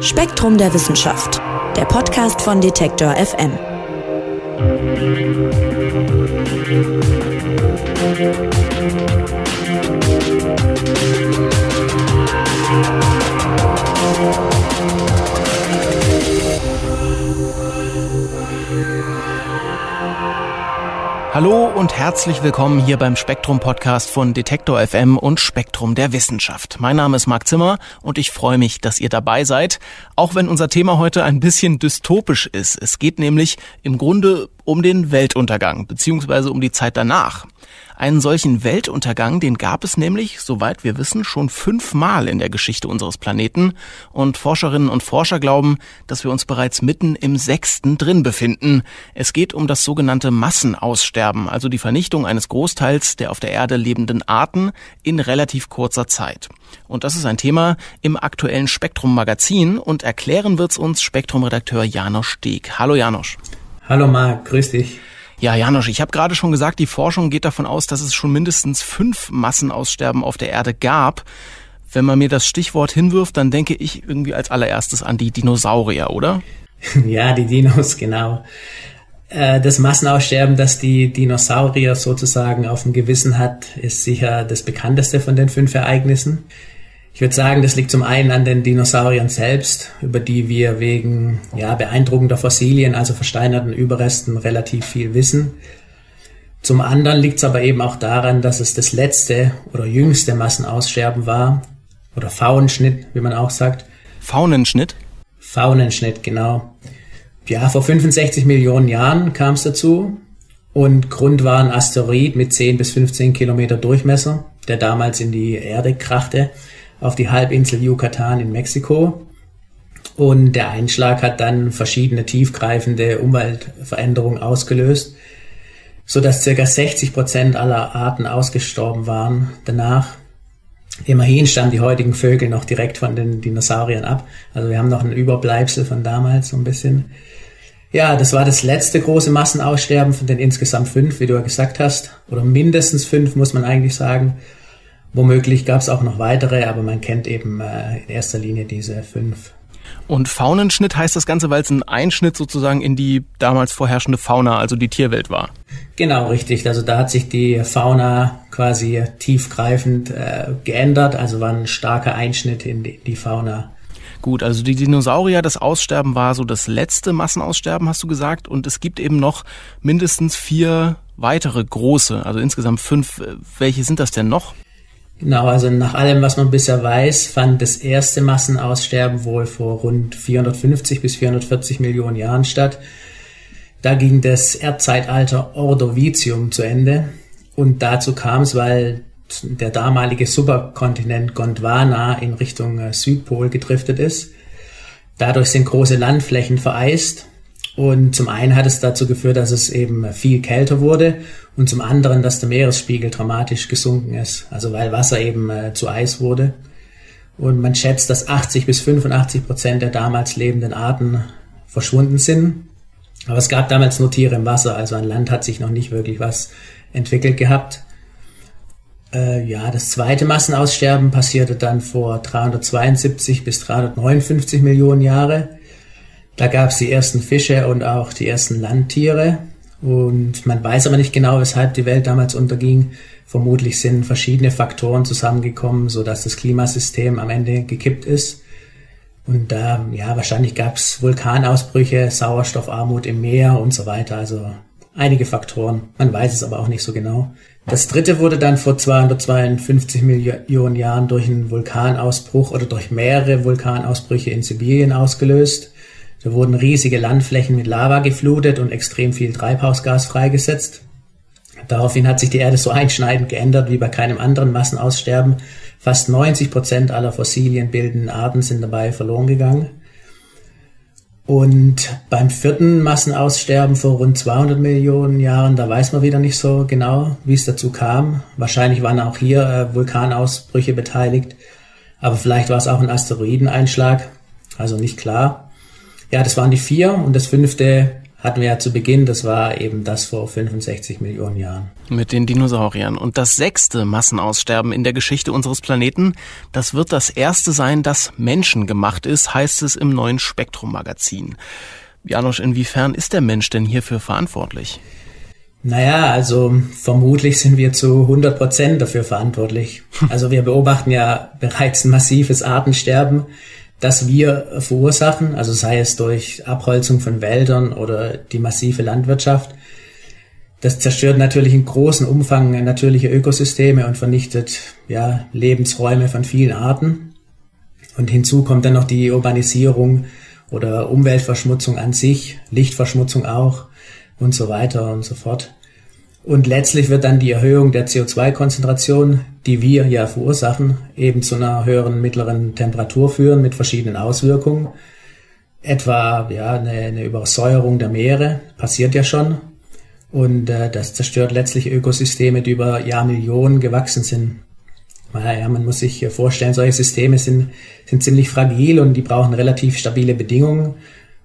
Spektrum der Wissenschaft, der Podcast von Detektor FM. Hallo und herzlich willkommen hier beim Spektrum Podcast von Detektor FM und Spektrum der Wissenschaft. Mein Name ist Marc Zimmer und ich freue mich, dass ihr dabei seid, auch wenn unser Thema heute ein bisschen dystopisch ist. Es geht nämlich im Grunde um den Weltuntergang beziehungsweise um die Zeit danach. Einen solchen Weltuntergang, den gab es nämlich, soweit wir wissen, schon fünfmal in der Geschichte unseres Planeten. Und Forscherinnen und Forscher glauben, dass wir uns bereits mitten im sechsten drin befinden. Es geht um das sogenannte Massenaussterben, also die Vernichtung eines Großteils der auf der Erde lebenden Arten in relativ kurzer Zeit. Und das ist ein Thema im aktuellen Spektrum Magazin und erklären wird's uns Spektrum-Redakteur Janosch Steg. Hallo Janosch. Hallo Marc, grüß dich. Ja, Janosch, ich habe gerade schon gesagt, die Forschung geht davon aus, dass es schon mindestens fünf Massenaussterben auf der Erde gab. Wenn man mir das Stichwort hinwirft, dann denke ich irgendwie als allererstes an die Dinosaurier, oder? Ja, die Dinos, genau. Äh, das Massenaussterben, das die Dinosaurier sozusagen auf dem Gewissen hat, ist sicher das bekannteste von den fünf Ereignissen. Ich würde sagen, das liegt zum einen an den Dinosauriern selbst, über die wir wegen ja, beeindruckender Fossilien, also versteinerten Überresten, relativ viel wissen. Zum anderen liegt es aber eben auch daran, dass es das letzte oder jüngste Massenaussterben war, oder Faunenschnitt, wie man auch sagt. Faunenschnitt? Faunenschnitt, genau. Ja, vor 65 Millionen Jahren kam es dazu und Grund war ein Asteroid mit 10 bis 15 Kilometer Durchmesser, der damals in die Erde krachte auf die Halbinsel Yucatan in Mexiko. Und der Einschlag hat dann verschiedene tiefgreifende Umweltveränderungen ausgelöst, so dass circa 60 Prozent aller Arten ausgestorben waren danach. Immerhin stammen die heutigen Vögel noch direkt von den Dinosauriern ab. Also wir haben noch ein Überbleibsel von damals so ein bisschen. Ja, das war das letzte große Massenaussterben von den insgesamt fünf, wie du ja gesagt hast. Oder mindestens fünf, muss man eigentlich sagen. Womöglich gab es auch noch weitere, aber man kennt eben äh, in erster Linie diese fünf. Und Faunenschnitt heißt das Ganze, weil es ein Einschnitt sozusagen in die damals vorherrschende Fauna, also die Tierwelt war. Genau, richtig. Also da hat sich die Fauna quasi tiefgreifend äh, geändert, also war ein starker Einschnitt in die, die Fauna. Gut, also die Dinosaurier, das Aussterben war so das letzte Massenaussterben, hast du gesagt. Und es gibt eben noch mindestens vier weitere große, also insgesamt fünf. Welche sind das denn noch? Genau, also nach allem, was man bisher weiß, fand das erste Massenaussterben wohl vor rund 450 bis 440 Millionen Jahren statt. Da ging das Erdzeitalter Ordovicium zu Ende. Und dazu kam es, weil der damalige Superkontinent Gondwana in Richtung äh, Südpol gedriftet ist. Dadurch sind große Landflächen vereist und zum einen hat es dazu geführt, dass es eben viel kälter wurde und zum anderen, dass der Meeresspiegel dramatisch gesunken ist, also weil Wasser eben äh, zu Eis wurde. Und man schätzt, dass 80 bis 85 Prozent der damals lebenden Arten verschwunden sind. Aber es gab damals nur Tiere im Wasser, also an Land hat sich noch nicht wirklich was entwickelt gehabt. Äh, ja, das zweite Massenaussterben passierte dann vor 372 bis 359 Millionen Jahre. Da gab es die ersten Fische und auch die ersten Landtiere. Und man weiß aber nicht genau, weshalb die Welt damals unterging. Vermutlich sind verschiedene Faktoren zusammengekommen, so dass das Klimasystem am Ende gekippt ist. Und da, ja, wahrscheinlich gab es Vulkanausbrüche, Sauerstoffarmut im Meer und so weiter. Also einige Faktoren. Man weiß es aber auch nicht so genau. Das dritte wurde dann vor 252 Millionen Jahren durch einen Vulkanausbruch oder durch mehrere Vulkanausbrüche in Sibirien ausgelöst. Da wurden riesige Landflächen mit Lava geflutet und extrem viel Treibhausgas freigesetzt. Daraufhin hat sich die Erde so einschneidend geändert wie bei keinem anderen Massenaussterben. Fast 90 Prozent aller Fossilien bildenden Arten sind dabei verloren gegangen. Und beim vierten Massenaussterben vor rund 200 Millionen Jahren, da weiß man wieder nicht so genau, wie es dazu kam. Wahrscheinlich waren auch hier äh, Vulkanausbrüche beteiligt, aber vielleicht war es auch ein Asteroideneinschlag, also nicht klar. Ja, das waren die vier und das fünfte hatten wir ja zu Beginn, das war eben das vor 65 Millionen Jahren. Mit den Dinosauriern. Und das sechste Massenaussterben in der Geschichte unseres Planeten, das wird das erste sein, das menschengemacht ist, heißt es im neuen Spektrum-Magazin. Janosch, inwiefern ist der Mensch denn hierfür verantwortlich? Naja, also vermutlich sind wir zu 100 Prozent dafür verantwortlich. Also wir beobachten ja bereits ein massives Artensterben das wir verursachen, also sei es durch Abholzung von Wäldern oder die massive Landwirtschaft. Das zerstört natürlich in großem Umfang natürliche Ökosysteme und vernichtet ja, Lebensräume von vielen Arten. Und hinzu kommt dann noch die Urbanisierung oder Umweltverschmutzung an sich, Lichtverschmutzung auch und so weiter und so fort. Und letztlich wird dann die Erhöhung der CO2-Konzentration, die wir ja verursachen, eben zu einer höheren mittleren Temperatur führen mit verschiedenen Auswirkungen. Etwa ja, eine, eine Übersäuerung der Meere passiert ja schon. Und äh, das zerstört letztlich Ökosysteme, die über Jahrmillionen gewachsen sind. Naja, man muss sich vorstellen, solche Systeme sind, sind ziemlich fragil und die brauchen relativ stabile Bedingungen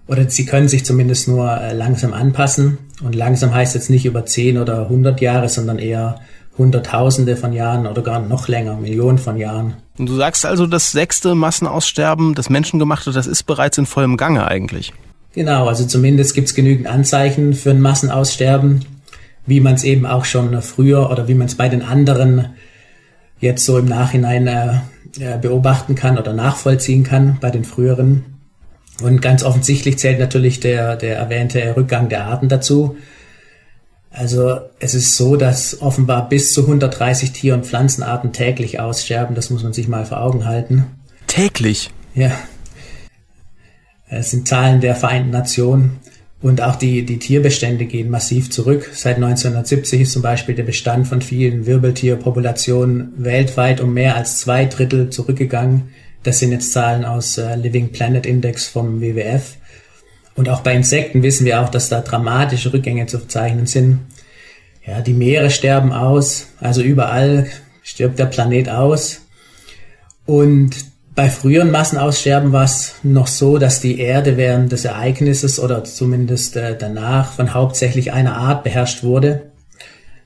oder sie können sich zumindest nur äh, langsam anpassen. Und langsam heißt jetzt nicht über 10 oder 100 Jahre, sondern eher Hunderttausende von Jahren oder gar noch länger, Millionen von Jahren. Und du sagst also, das sechste Massenaussterben, das Menschengemachte, das ist bereits in vollem Gange eigentlich. Genau, also zumindest gibt es genügend Anzeichen für ein Massenaussterben, wie man es eben auch schon früher oder wie man es bei den anderen jetzt so im Nachhinein äh, beobachten kann oder nachvollziehen kann bei den früheren. Und ganz offensichtlich zählt natürlich der, der erwähnte Rückgang der Arten dazu. Also es ist so, dass offenbar bis zu 130 Tier- und Pflanzenarten täglich aussterben. Das muss man sich mal vor Augen halten. Täglich? Ja. Es sind Zahlen der Vereinten Nationen. Und auch die, die Tierbestände gehen massiv zurück. Seit 1970 ist zum Beispiel der Bestand von vielen Wirbeltierpopulationen weltweit um mehr als zwei Drittel zurückgegangen. Das sind jetzt Zahlen aus äh, Living Planet Index vom WWF. Und auch bei Insekten wissen wir auch, dass da dramatische Rückgänge zu verzeichnen sind. Ja, die Meere sterben aus, also überall stirbt der Planet aus. Und bei früheren Massenaussterben war es noch so, dass die Erde während des Ereignisses oder zumindest äh, danach von hauptsächlich einer Art beherrscht wurde,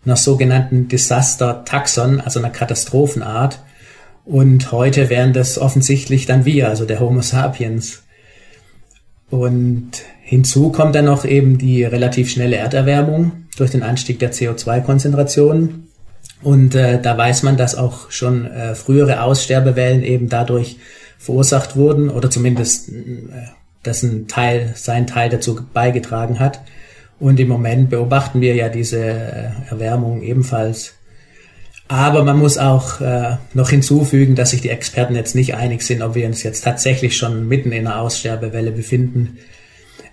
einer sogenannten Disaster Taxon, also einer Katastrophenart. Und heute wären das offensichtlich dann wir, also der Homo sapiens. Und hinzu kommt dann noch eben die relativ schnelle Erderwärmung durch den Anstieg der CO2-Konzentration. Und äh, da weiß man, dass auch schon äh, frühere Aussterbewellen eben dadurch verursacht wurden oder zumindest äh, dass ein Teil, sein Teil dazu beigetragen hat. Und im Moment beobachten wir ja diese äh, Erwärmung ebenfalls aber man muss auch äh, noch hinzufügen, dass sich die Experten jetzt nicht einig sind, ob wir uns jetzt tatsächlich schon mitten in einer Aussterbewelle befinden.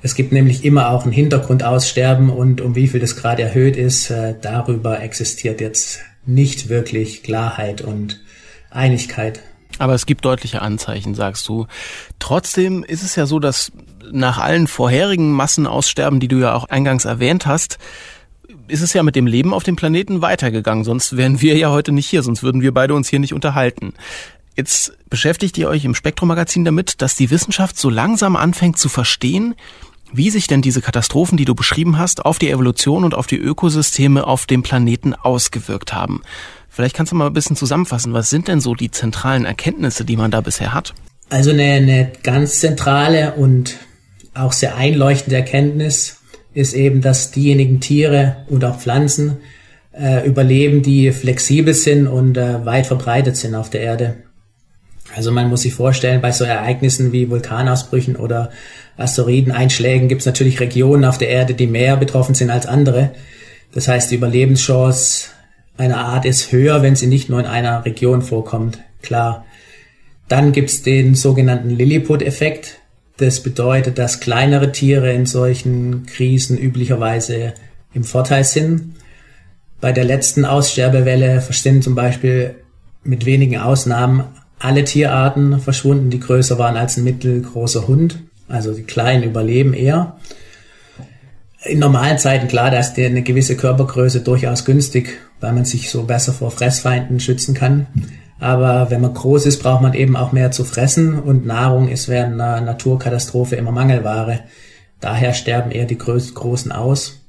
Es gibt nämlich immer auch ein Hintergrundaussterben und um wie viel das gerade erhöht ist, äh, darüber existiert jetzt nicht wirklich Klarheit und Einigkeit. Aber es gibt deutliche Anzeichen, sagst du. Trotzdem ist es ja so, dass nach allen vorherigen Massenaussterben, die du ja auch eingangs erwähnt hast, ist es ja mit dem Leben auf dem Planeten weitergegangen. Sonst wären wir ja heute nicht hier, sonst würden wir beide uns hier nicht unterhalten. Jetzt beschäftigt ihr euch im Spektrum-Magazin damit, dass die Wissenschaft so langsam anfängt zu verstehen, wie sich denn diese Katastrophen, die du beschrieben hast, auf die Evolution und auf die Ökosysteme auf dem Planeten ausgewirkt haben. Vielleicht kannst du mal ein bisschen zusammenfassen, was sind denn so die zentralen Erkenntnisse, die man da bisher hat? Also eine, eine ganz zentrale und auch sehr einleuchtende Erkenntnis ist eben, dass diejenigen Tiere und auch Pflanzen äh, überleben, die flexibel sind und äh, weit verbreitet sind auf der Erde. Also man muss sich vorstellen, bei so Ereignissen wie Vulkanausbrüchen oder Asteroideneinschlägen gibt es natürlich Regionen auf der Erde, die mehr betroffen sind als andere. Das heißt, die Überlebenschance einer Art ist höher, wenn sie nicht nur in einer Region vorkommt. Klar. Dann gibt es den sogenannten Lilliput-Effekt. Das bedeutet, dass kleinere Tiere in solchen Krisen üblicherweise im Vorteil sind. Bei der letzten Aussterbewelle sind zum Beispiel mit wenigen Ausnahmen alle Tierarten verschwunden, die größer waren als ein mittelgroßer Hund. Also die Kleinen überleben eher. In normalen Zeiten, klar, da ist eine gewisse Körpergröße durchaus günstig, weil man sich so besser vor Fressfeinden schützen kann. Aber wenn man groß ist, braucht man eben auch mehr zu fressen und Nahrung ist während einer Naturkatastrophe immer Mangelware. Daher sterben eher die großen aus.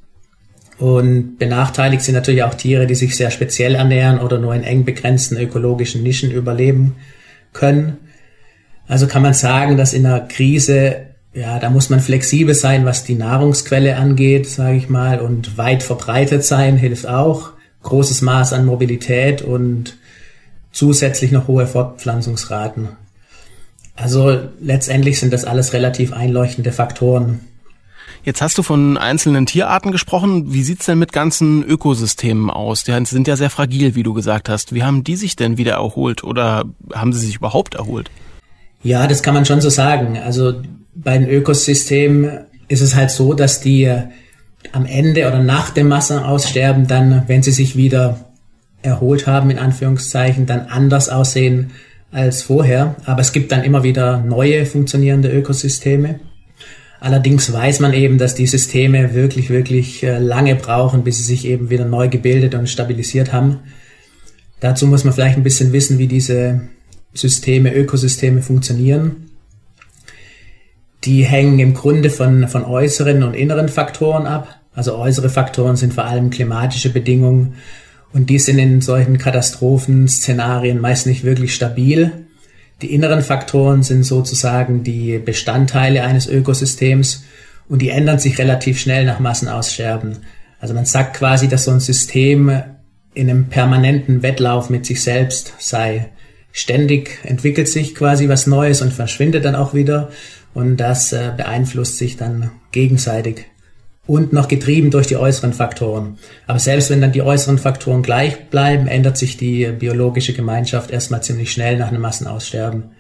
Und benachteiligt sind natürlich auch Tiere, die sich sehr speziell ernähren oder nur in eng begrenzten ökologischen Nischen überleben können. Also kann man sagen, dass in einer Krise, ja, da muss man flexibel sein, was die Nahrungsquelle angeht, sage ich mal, und weit verbreitet sein hilft auch. Großes Maß an Mobilität und zusätzlich noch hohe Fortpflanzungsraten. Also letztendlich sind das alles relativ einleuchtende Faktoren. Jetzt hast du von einzelnen Tierarten gesprochen. Wie sieht's denn mit ganzen Ökosystemen aus? Die sind ja sehr fragil, wie du gesagt hast. Wie haben die sich denn wieder erholt oder haben sie sich überhaupt erholt? Ja, das kann man schon so sagen. Also bei den Ökosystemen ist es halt so, dass die am Ende oder nach dem Massenaussterben dann, wenn sie sich wieder erholt haben, in Anführungszeichen, dann anders aussehen als vorher. Aber es gibt dann immer wieder neue funktionierende Ökosysteme. Allerdings weiß man eben, dass die Systeme wirklich, wirklich äh, lange brauchen, bis sie sich eben wieder neu gebildet und stabilisiert haben. Dazu muss man vielleicht ein bisschen wissen, wie diese Systeme, Ökosysteme funktionieren. Die hängen im Grunde von, von äußeren und inneren Faktoren ab. Also äußere Faktoren sind vor allem klimatische Bedingungen und die sind in solchen Katastrophenszenarien meist nicht wirklich stabil. Die inneren Faktoren sind sozusagen die Bestandteile eines Ökosystems und die ändern sich relativ schnell nach Massenaussterben. Also man sagt quasi, dass so ein System in einem permanenten Wettlauf mit sich selbst sei. Ständig entwickelt sich quasi was Neues und verschwindet dann auch wieder und das äh, beeinflusst sich dann gegenseitig und noch getrieben durch die äußeren Faktoren. Aber selbst wenn dann die äußeren Faktoren gleich bleiben, ändert sich die biologische Gemeinschaft erstmal ziemlich schnell nach einem Massenaussterben.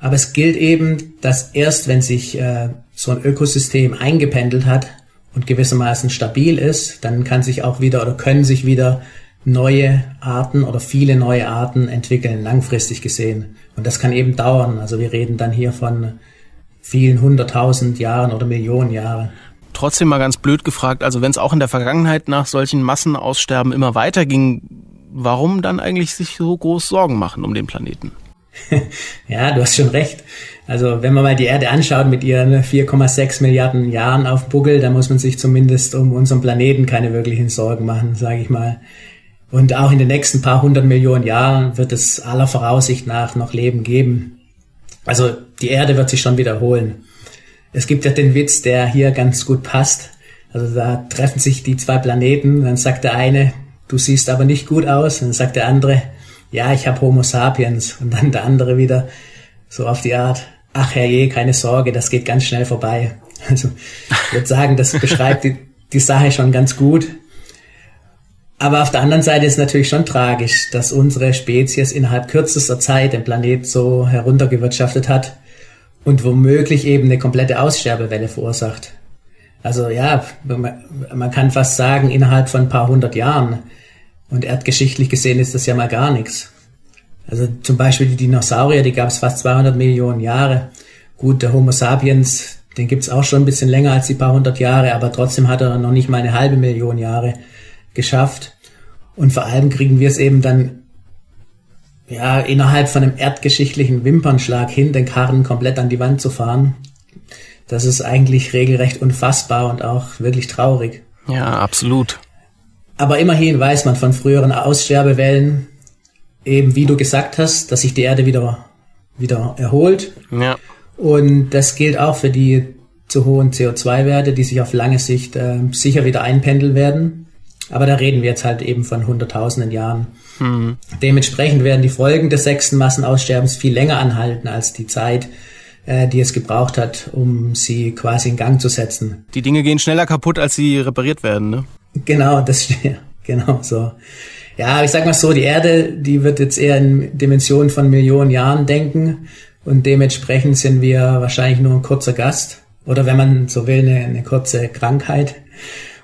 Aber es gilt eben, dass erst wenn sich äh, so ein Ökosystem eingependelt hat und gewissermaßen stabil ist, dann kann sich auch wieder oder können sich wieder neue Arten oder viele neue Arten entwickeln, langfristig gesehen. Und das kann eben dauern. Also wir reden dann hier von vielen hunderttausend Jahren oder Millionen Jahren trotzdem mal ganz blöd gefragt, also wenn es auch in der Vergangenheit nach solchen Massenaussterben immer weiterging, warum dann eigentlich sich so groß Sorgen machen um den Planeten? ja, du hast schon recht. Also wenn man mal die Erde anschaut mit ihren 4,6 Milliarden Jahren auf Buckel, dann muss man sich zumindest um unseren Planeten keine wirklichen Sorgen machen, sage ich mal. Und auch in den nächsten paar hundert Millionen Jahren wird es aller Voraussicht nach noch Leben geben. Also die Erde wird sich schon wiederholen. Es gibt ja den Witz, der hier ganz gut passt. Also da treffen sich die zwei Planeten, dann sagt der eine, du siehst aber nicht gut aus, dann sagt der andere, ja, ich habe Homo sapiens. Und dann der andere wieder so auf die Art, ach herrje, keine Sorge, das geht ganz schnell vorbei. Also ich würde sagen, das beschreibt die, die Sache schon ganz gut. Aber auf der anderen Seite ist natürlich schon tragisch, dass unsere Spezies innerhalb kürzester Zeit den Planet so heruntergewirtschaftet hat und womöglich eben eine komplette Aussterbewelle verursacht. Also ja, man kann fast sagen, innerhalb von ein paar hundert Jahren. Und erdgeschichtlich gesehen ist das ja mal gar nichts. Also zum Beispiel die Dinosaurier, die gab es fast 200 Millionen Jahre. Gut, der Homo sapiens, den gibt's auch schon ein bisschen länger als die paar hundert Jahre, aber trotzdem hat er noch nicht mal eine halbe Million Jahre geschafft. Und vor allem kriegen wir es eben dann ja, innerhalb von einem erdgeschichtlichen Wimpernschlag hin, den Karren komplett an die Wand zu fahren, das ist eigentlich regelrecht unfassbar und auch wirklich traurig. Ja, absolut. Aber immerhin weiß man von früheren Aussterbewellen, eben wie du gesagt hast, dass sich die Erde wieder, wieder erholt. Ja. Und das gilt auch für die zu hohen CO2-Werte, die sich auf lange Sicht äh, sicher wieder einpendeln werden. Aber da reden wir jetzt halt eben von hunderttausenden Jahren. Mhm. Dementsprechend werden die Folgen des sechsten Massenaussterbens viel länger anhalten als die Zeit, äh, die es gebraucht hat, um sie quasi in Gang zu setzen. Die Dinge gehen schneller kaputt, als sie repariert werden, ne? Genau, das genau so. Ja, ich sag mal so, die Erde, die wird jetzt eher in Dimensionen von Millionen Jahren denken und dementsprechend sind wir wahrscheinlich nur ein kurzer Gast oder wenn man so will, eine, eine kurze Krankheit.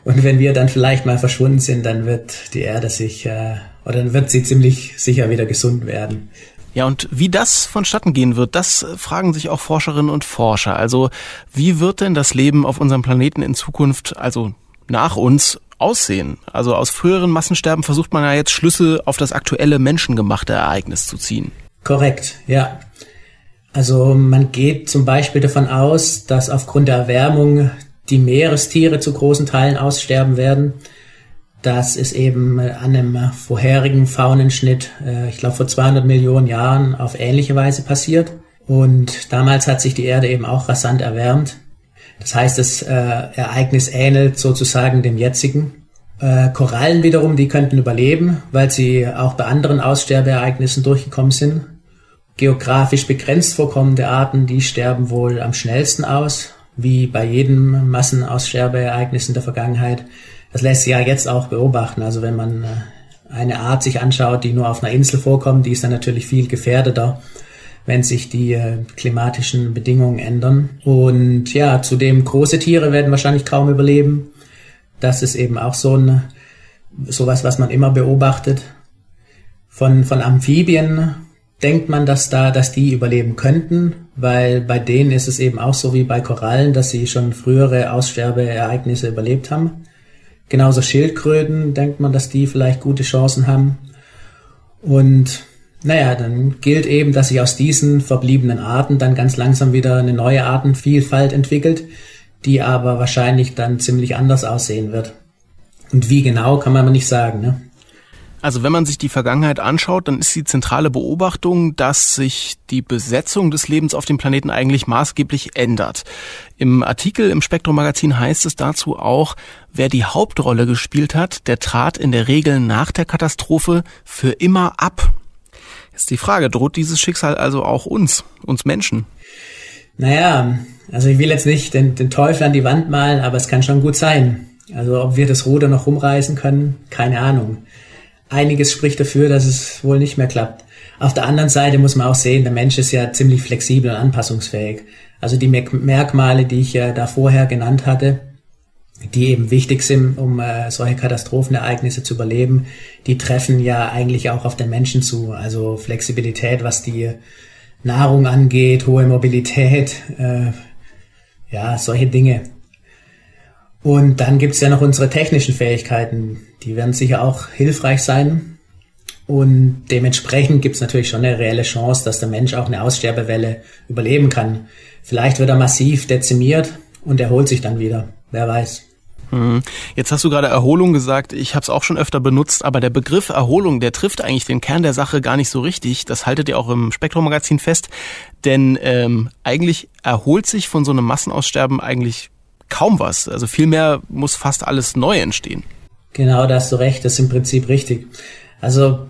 Und wenn wir dann vielleicht mal verschwunden sind, dann wird die Erde sich, äh, oder dann wird sie ziemlich sicher wieder gesund werden. Ja, und wie das vonstatten gehen wird, das fragen sich auch Forscherinnen und Forscher. Also, wie wird denn das Leben auf unserem Planeten in Zukunft, also nach uns, aussehen? Also aus früheren Massensterben versucht man ja jetzt Schlüsse auf das aktuelle menschengemachte Ereignis zu ziehen. Korrekt, ja. Also man geht zum Beispiel davon aus, dass aufgrund der Erwärmung die Meerestiere zu großen Teilen aussterben werden. Das ist eben an einem vorherigen Faunenschnitt, äh, ich glaube vor 200 Millionen Jahren, auf ähnliche Weise passiert. Und damals hat sich die Erde eben auch rasant erwärmt. Das heißt, das äh, Ereignis ähnelt sozusagen dem jetzigen. Äh, Korallen wiederum, die könnten überleben, weil sie auch bei anderen Aussterbeereignissen durchgekommen sind. Geografisch begrenzt vorkommende Arten, die sterben wohl am schnellsten aus, wie bei jedem Massenaussterbeereignis in der Vergangenheit. Das lässt sich ja jetzt auch beobachten. Also wenn man äh, eine Art sich anschaut, die nur auf einer Insel vorkommt, die ist dann natürlich viel gefährdeter, wenn sich die äh, klimatischen Bedingungen ändern. Und ja, zudem große Tiere werden wahrscheinlich kaum überleben. Das ist eben auch so ein sowas, was man immer beobachtet. Von, von Amphibien denkt man, dass da, dass die überleben könnten, weil bei denen ist es eben auch so wie bei Korallen, dass sie schon frühere Aussterbeereignisse überlebt haben. Genauso Schildkröten denkt man, dass die vielleicht gute Chancen haben. Und naja, dann gilt eben, dass sich aus diesen verbliebenen Arten dann ganz langsam wieder eine neue Artenvielfalt entwickelt, die aber wahrscheinlich dann ziemlich anders aussehen wird. Und wie genau, kann man aber nicht sagen. Ne? Also wenn man sich die Vergangenheit anschaut, dann ist die zentrale Beobachtung, dass sich die Besetzung des Lebens auf dem Planeten eigentlich maßgeblich ändert. Im Artikel im Spektrum Magazin heißt es dazu auch, wer die Hauptrolle gespielt hat, der trat in der Regel nach der Katastrophe für immer ab. Jetzt die Frage, droht dieses Schicksal also auch uns, uns Menschen? Naja, also ich will jetzt nicht den, den Teufel an die Wand malen, aber es kann schon gut sein. Also ob wir das Ruder noch rumreißen können, keine Ahnung einiges spricht dafür, dass es wohl nicht mehr klappt. Auf der anderen Seite muss man auch sehen, der Mensch ist ja ziemlich flexibel und anpassungsfähig. Also die Merkmale, die ich ja da vorher genannt hatte, die eben wichtig sind, um äh, solche Katastrophenereignisse zu überleben, die treffen ja eigentlich auch auf den Menschen zu. Also Flexibilität, was die Nahrung angeht, hohe Mobilität, äh, ja, solche Dinge. Und dann gibt's ja noch unsere technischen Fähigkeiten. Die werden sicher auch hilfreich sein. Und dementsprechend gibt's natürlich schon eine reelle Chance, dass der Mensch auch eine Aussterbewelle überleben kann. Vielleicht wird er massiv dezimiert und erholt sich dann wieder. Wer weiß. Mhm. Jetzt hast du gerade Erholung gesagt. Ich habe es auch schon öfter benutzt, aber der Begriff Erholung, der trifft eigentlich den Kern der Sache gar nicht so richtig. Das haltet ihr auch im Spektrum-Magazin fest. Denn ähm, eigentlich erholt sich von so einem Massenaussterben eigentlich kaum was. Also vielmehr muss fast alles neu entstehen. Genau, da hast du recht, das ist im Prinzip richtig. Also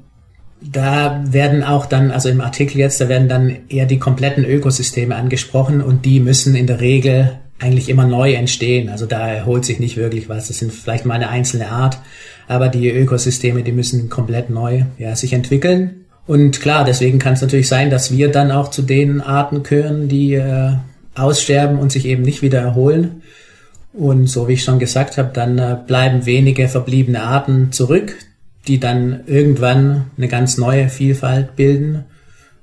da werden auch dann, also im Artikel jetzt, da werden dann eher die kompletten Ökosysteme angesprochen und die müssen in der Regel eigentlich immer neu entstehen. Also da erholt sich nicht wirklich was. Das sind vielleicht mal eine einzelne Art, aber die Ökosysteme, die müssen komplett neu ja, sich entwickeln. Und klar, deswegen kann es natürlich sein, dass wir dann auch zu den Arten gehören, die äh, aussterben und sich eben nicht wieder erholen. Und so wie ich schon gesagt habe, dann äh, bleiben wenige verbliebene Arten zurück, die dann irgendwann eine ganz neue Vielfalt bilden,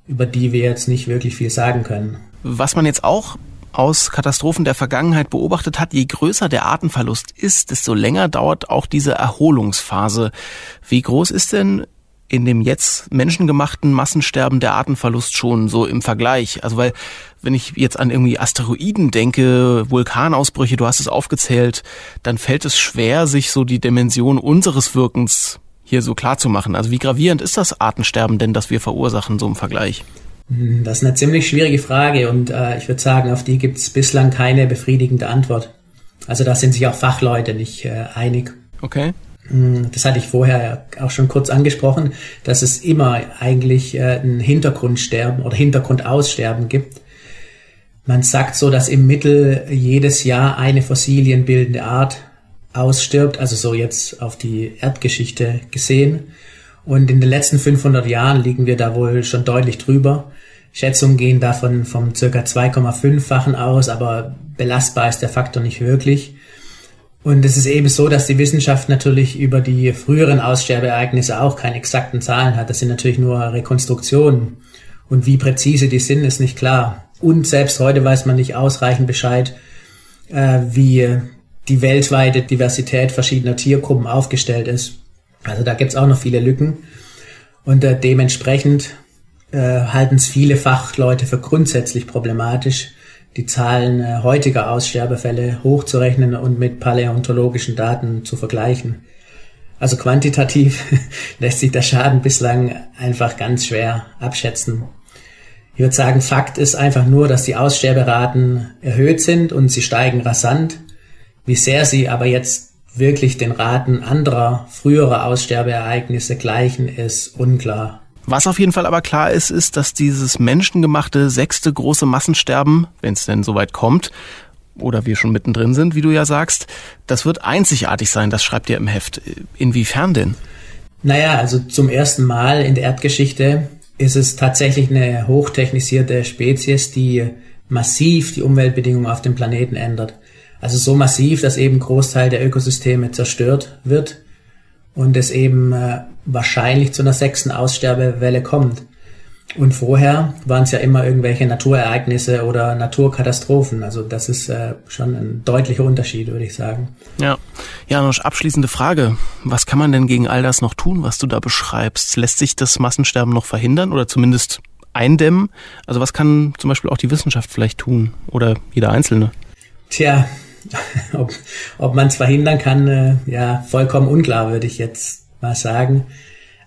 über die wir jetzt nicht wirklich viel sagen können. Was man jetzt auch aus Katastrophen der Vergangenheit beobachtet hat, je größer der Artenverlust ist, desto länger dauert auch diese Erholungsphase. Wie groß ist denn in dem jetzt menschengemachten Massensterben der Artenverlust schon so im Vergleich? Also weil, wenn ich jetzt an irgendwie Asteroiden denke, Vulkanausbrüche, du hast es aufgezählt, dann fällt es schwer, sich so die Dimension unseres Wirkens hier so klar zu machen. Also wie gravierend ist das Artensterben denn, das wir verursachen, so im Vergleich? Hm, das ist eine ziemlich schwierige Frage und äh, ich würde sagen, auf die gibt es bislang keine befriedigende Antwort. Also da sind sich auch Fachleute nicht äh, einig. Okay. Das hatte ich vorher auch schon kurz angesprochen, dass es immer eigentlich äh, ein Hintergrundsterben oder Hintergrundaussterben gibt. Man sagt so, dass im Mittel jedes Jahr eine fossilienbildende Art ausstirbt, also so jetzt auf die Erdgeschichte gesehen. Und in den letzten 500 Jahren liegen wir da wohl schon deutlich drüber. Schätzungen gehen davon vom circa 2,5-fachen aus, aber belastbar ist der Faktor nicht wirklich. Und es ist eben so, dass die Wissenschaft natürlich über die früheren Aussterbeereignisse auch keine exakten Zahlen hat. Das sind natürlich nur Rekonstruktionen. Und wie präzise die sind, ist nicht klar. Und selbst heute weiß man nicht ausreichend Bescheid, äh, wie die weltweite Diversität verschiedener Tiergruppen aufgestellt ist. Also da gibt's auch noch viele Lücken. Und äh, dementsprechend äh, halten es viele Fachleute für grundsätzlich problematisch, die Zahlen äh, heutiger Aussterbefälle hochzurechnen und mit paläontologischen Daten zu vergleichen. Also quantitativ lässt sich der Schaden bislang einfach ganz schwer abschätzen. Ich würde sagen, Fakt ist einfach nur, dass die Aussterberaten erhöht sind und sie steigen rasant. Wie sehr sie aber jetzt wirklich den Raten anderer früherer Aussterbeereignisse gleichen, ist unklar. Was auf jeden Fall aber klar ist, ist, dass dieses menschengemachte sechste große Massensterben, wenn es denn soweit kommt, oder wir schon mittendrin sind, wie du ja sagst, das wird einzigartig sein, das schreibt ihr im Heft. Inwiefern denn? Naja, also zum ersten Mal in der Erdgeschichte ist es tatsächlich eine hochtechnisierte Spezies, die massiv die Umweltbedingungen auf dem Planeten ändert. Also so massiv, dass eben Großteil der Ökosysteme zerstört wird und es eben äh, wahrscheinlich zu einer sechsten Aussterbewelle kommt. Und vorher waren es ja immer irgendwelche Naturereignisse oder Naturkatastrophen. Also das ist äh, schon ein deutlicher Unterschied, würde ich sagen. Ja. Janusz, abschließende Frage. Was kann man denn gegen all das noch tun, was du da beschreibst? Lässt sich das Massensterben noch verhindern oder zumindest eindämmen? Also was kann zum Beispiel auch die Wissenschaft vielleicht tun oder jeder Einzelne? Tja, ob, ob man es verhindern kann, äh, ja, vollkommen unklar, würde ich jetzt mal sagen.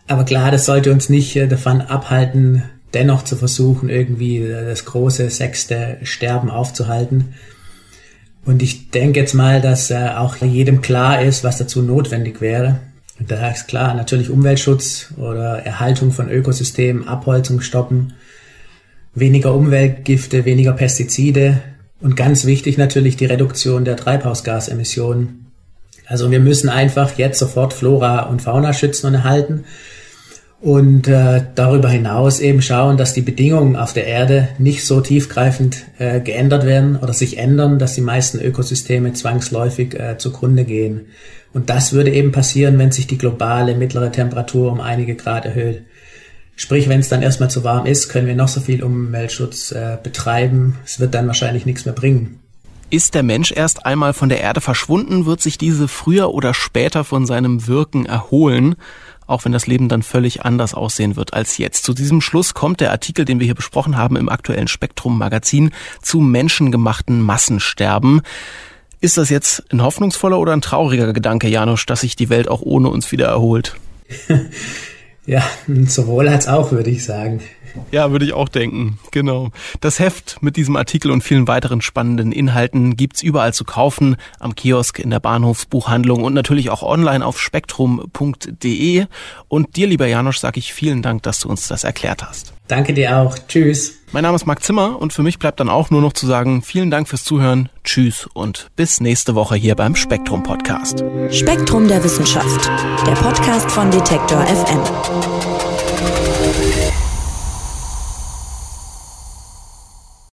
Aber klar, das sollte uns nicht äh, davon abhalten, dennoch zu versuchen, irgendwie äh, das große sechste Sterben aufzuhalten. Und ich denke jetzt mal, dass äh, auch jedem klar ist, was dazu notwendig wäre. Und da ist klar, natürlich Umweltschutz oder Erhaltung von Ökosystemen, Abholzung stoppen, weniger Umweltgifte, weniger Pestizide und ganz wichtig natürlich die Reduktion der Treibhausgasemissionen. Also wir müssen einfach jetzt sofort Flora und Fauna schützen und erhalten und äh, darüber hinaus eben schauen, dass die Bedingungen auf der Erde nicht so tiefgreifend äh, geändert werden oder sich ändern, dass die meisten Ökosysteme zwangsläufig äh, zugrunde gehen. Und das würde eben passieren, wenn sich die globale mittlere Temperatur um einige Grad erhöht. Sprich, wenn es dann erstmal zu warm ist, können wir noch so viel Umweltschutz äh, betreiben. Es wird dann wahrscheinlich nichts mehr bringen. Ist der Mensch erst einmal von der Erde verschwunden, wird sich diese früher oder später von seinem Wirken erholen auch wenn das Leben dann völlig anders aussehen wird als jetzt. Zu diesem Schluss kommt der Artikel, den wir hier besprochen haben im aktuellen Spektrum Magazin zu menschengemachten Massensterben. Ist das jetzt ein hoffnungsvoller oder ein trauriger Gedanke, Janusz, dass sich die Welt auch ohne uns wieder erholt? ja, sowohl als auch, würde ich sagen. Ja, würde ich auch denken. Genau. Das Heft mit diesem Artikel und vielen weiteren spannenden Inhalten gibt's überall zu kaufen, am Kiosk, in der Bahnhofsbuchhandlung und natürlich auch online auf spektrum.de. Und dir, lieber Janosch, sage ich vielen Dank, dass du uns das erklärt hast. Danke dir auch. Tschüss. Mein Name ist Marc Zimmer und für mich bleibt dann auch nur noch zu sagen, vielen Dank fürs Zuhören, tschüss und bis nächste Woche hier beim Spektrum Podcast. Spektrum der Wissenschaft, der Podcast von Detektor FM.